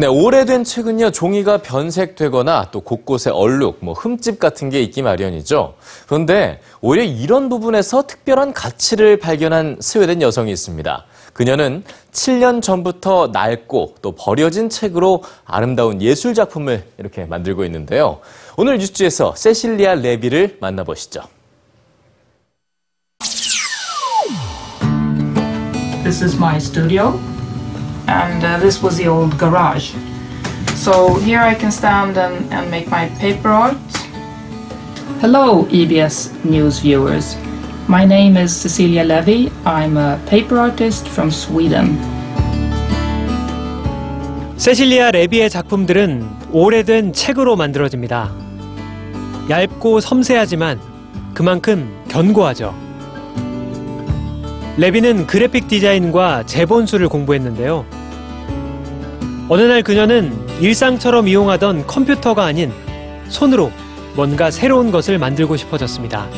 네, 오래된 책은요, 종이가 변색되거나 또 곳곳에 얼룩, 뭐 흠집 같은 게 있기 마련이죠. 그런데 오히려 이런 부분에서 특별한 가치를 발견한 스웨덴 여성이 있습니다. 그녀는 7년 전부터 낡고 또 버려진 책으로 아름다운 예술 작품을 이렇게 만들고 있는데요. 오늘 뉴스에서 세실리아 레비를 만나보시죠. This is my studio, and uh, this was the old garage. So here I can stand and, and make my paper art. Hello, EBS News viewers. My name is Cecilia Levy. I'm a paper artist from Sweden. 세실리아 레비의 작품들은 오래된 책으로 만들어집니다. 얇고 섬세하지만 그만큼 견고하죠. 레비는 그래픽 디자인과 재본수를 공부했는데요. 어느 날 그녀는 일상처럼 이용하던 컴퓨터가 아닌 손으로 뭔가 새로운 것을 만들고 싶어졌습니다.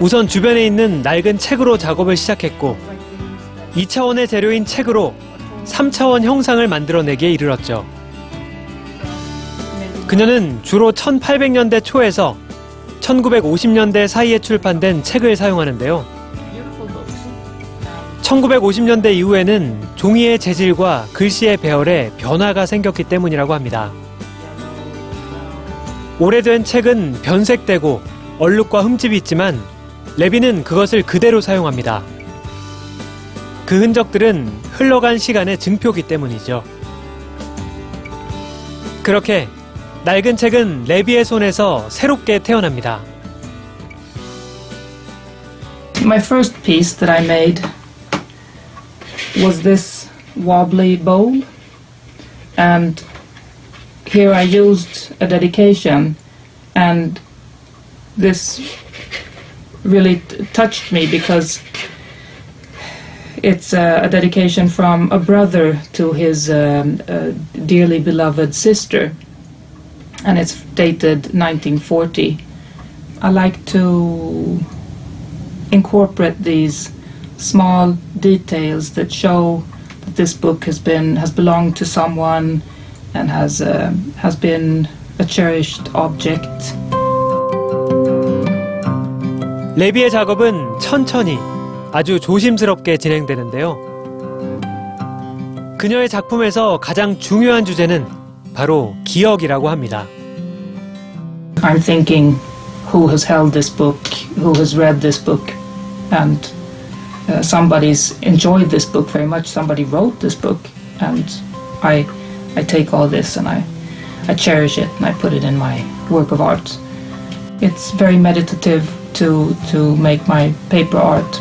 우선 주변에 있는 낡은 책으로 작업을 시작했고 2차원의 재료인 책으로 3차원 형상을 만들어내기에 이르렀죠. 그녀는 주로 1800년대 초에서 1950년대 사이에 출판된 책을 사용하는데요. 1950년대 이후에는 종이의 재질과 글씨의 배열에 변화가 생겼기 때문이라고 합니다. 오래된 책은 변색되고 얼룩과 흠집이 있지만 레비는 그것을 그대로 사용합니다. 그 흔적들은 흘러간 시간의 증표기 때문이죠. 그렇게 낡은 책은 레비의 손에서 새롭게 태어납니다. My first piece that I made was this wobbly bowl, and here I used a dedication, and this really touched me because it's a, a dedication from a brother to his um, uh, dearly beloved sister, and it's dated 1940. I like to incorporate these small details that show that this book has been has belonged to someone and has uh, has been a cherished object. 레비의 작업은 천천히 아주 조심스럽게 진행되는데요. 그녀의 작품에서 가장 중요한 주제는 바로 기억이라고 합니다. I'm thinking who has held this book, who has read this book, and uh, somebody's enjoyed this book very much. Somebody wrote this book, and I, I take all this and I, I cherish it and I put it in my work of art. It's very meditative to to make my paper art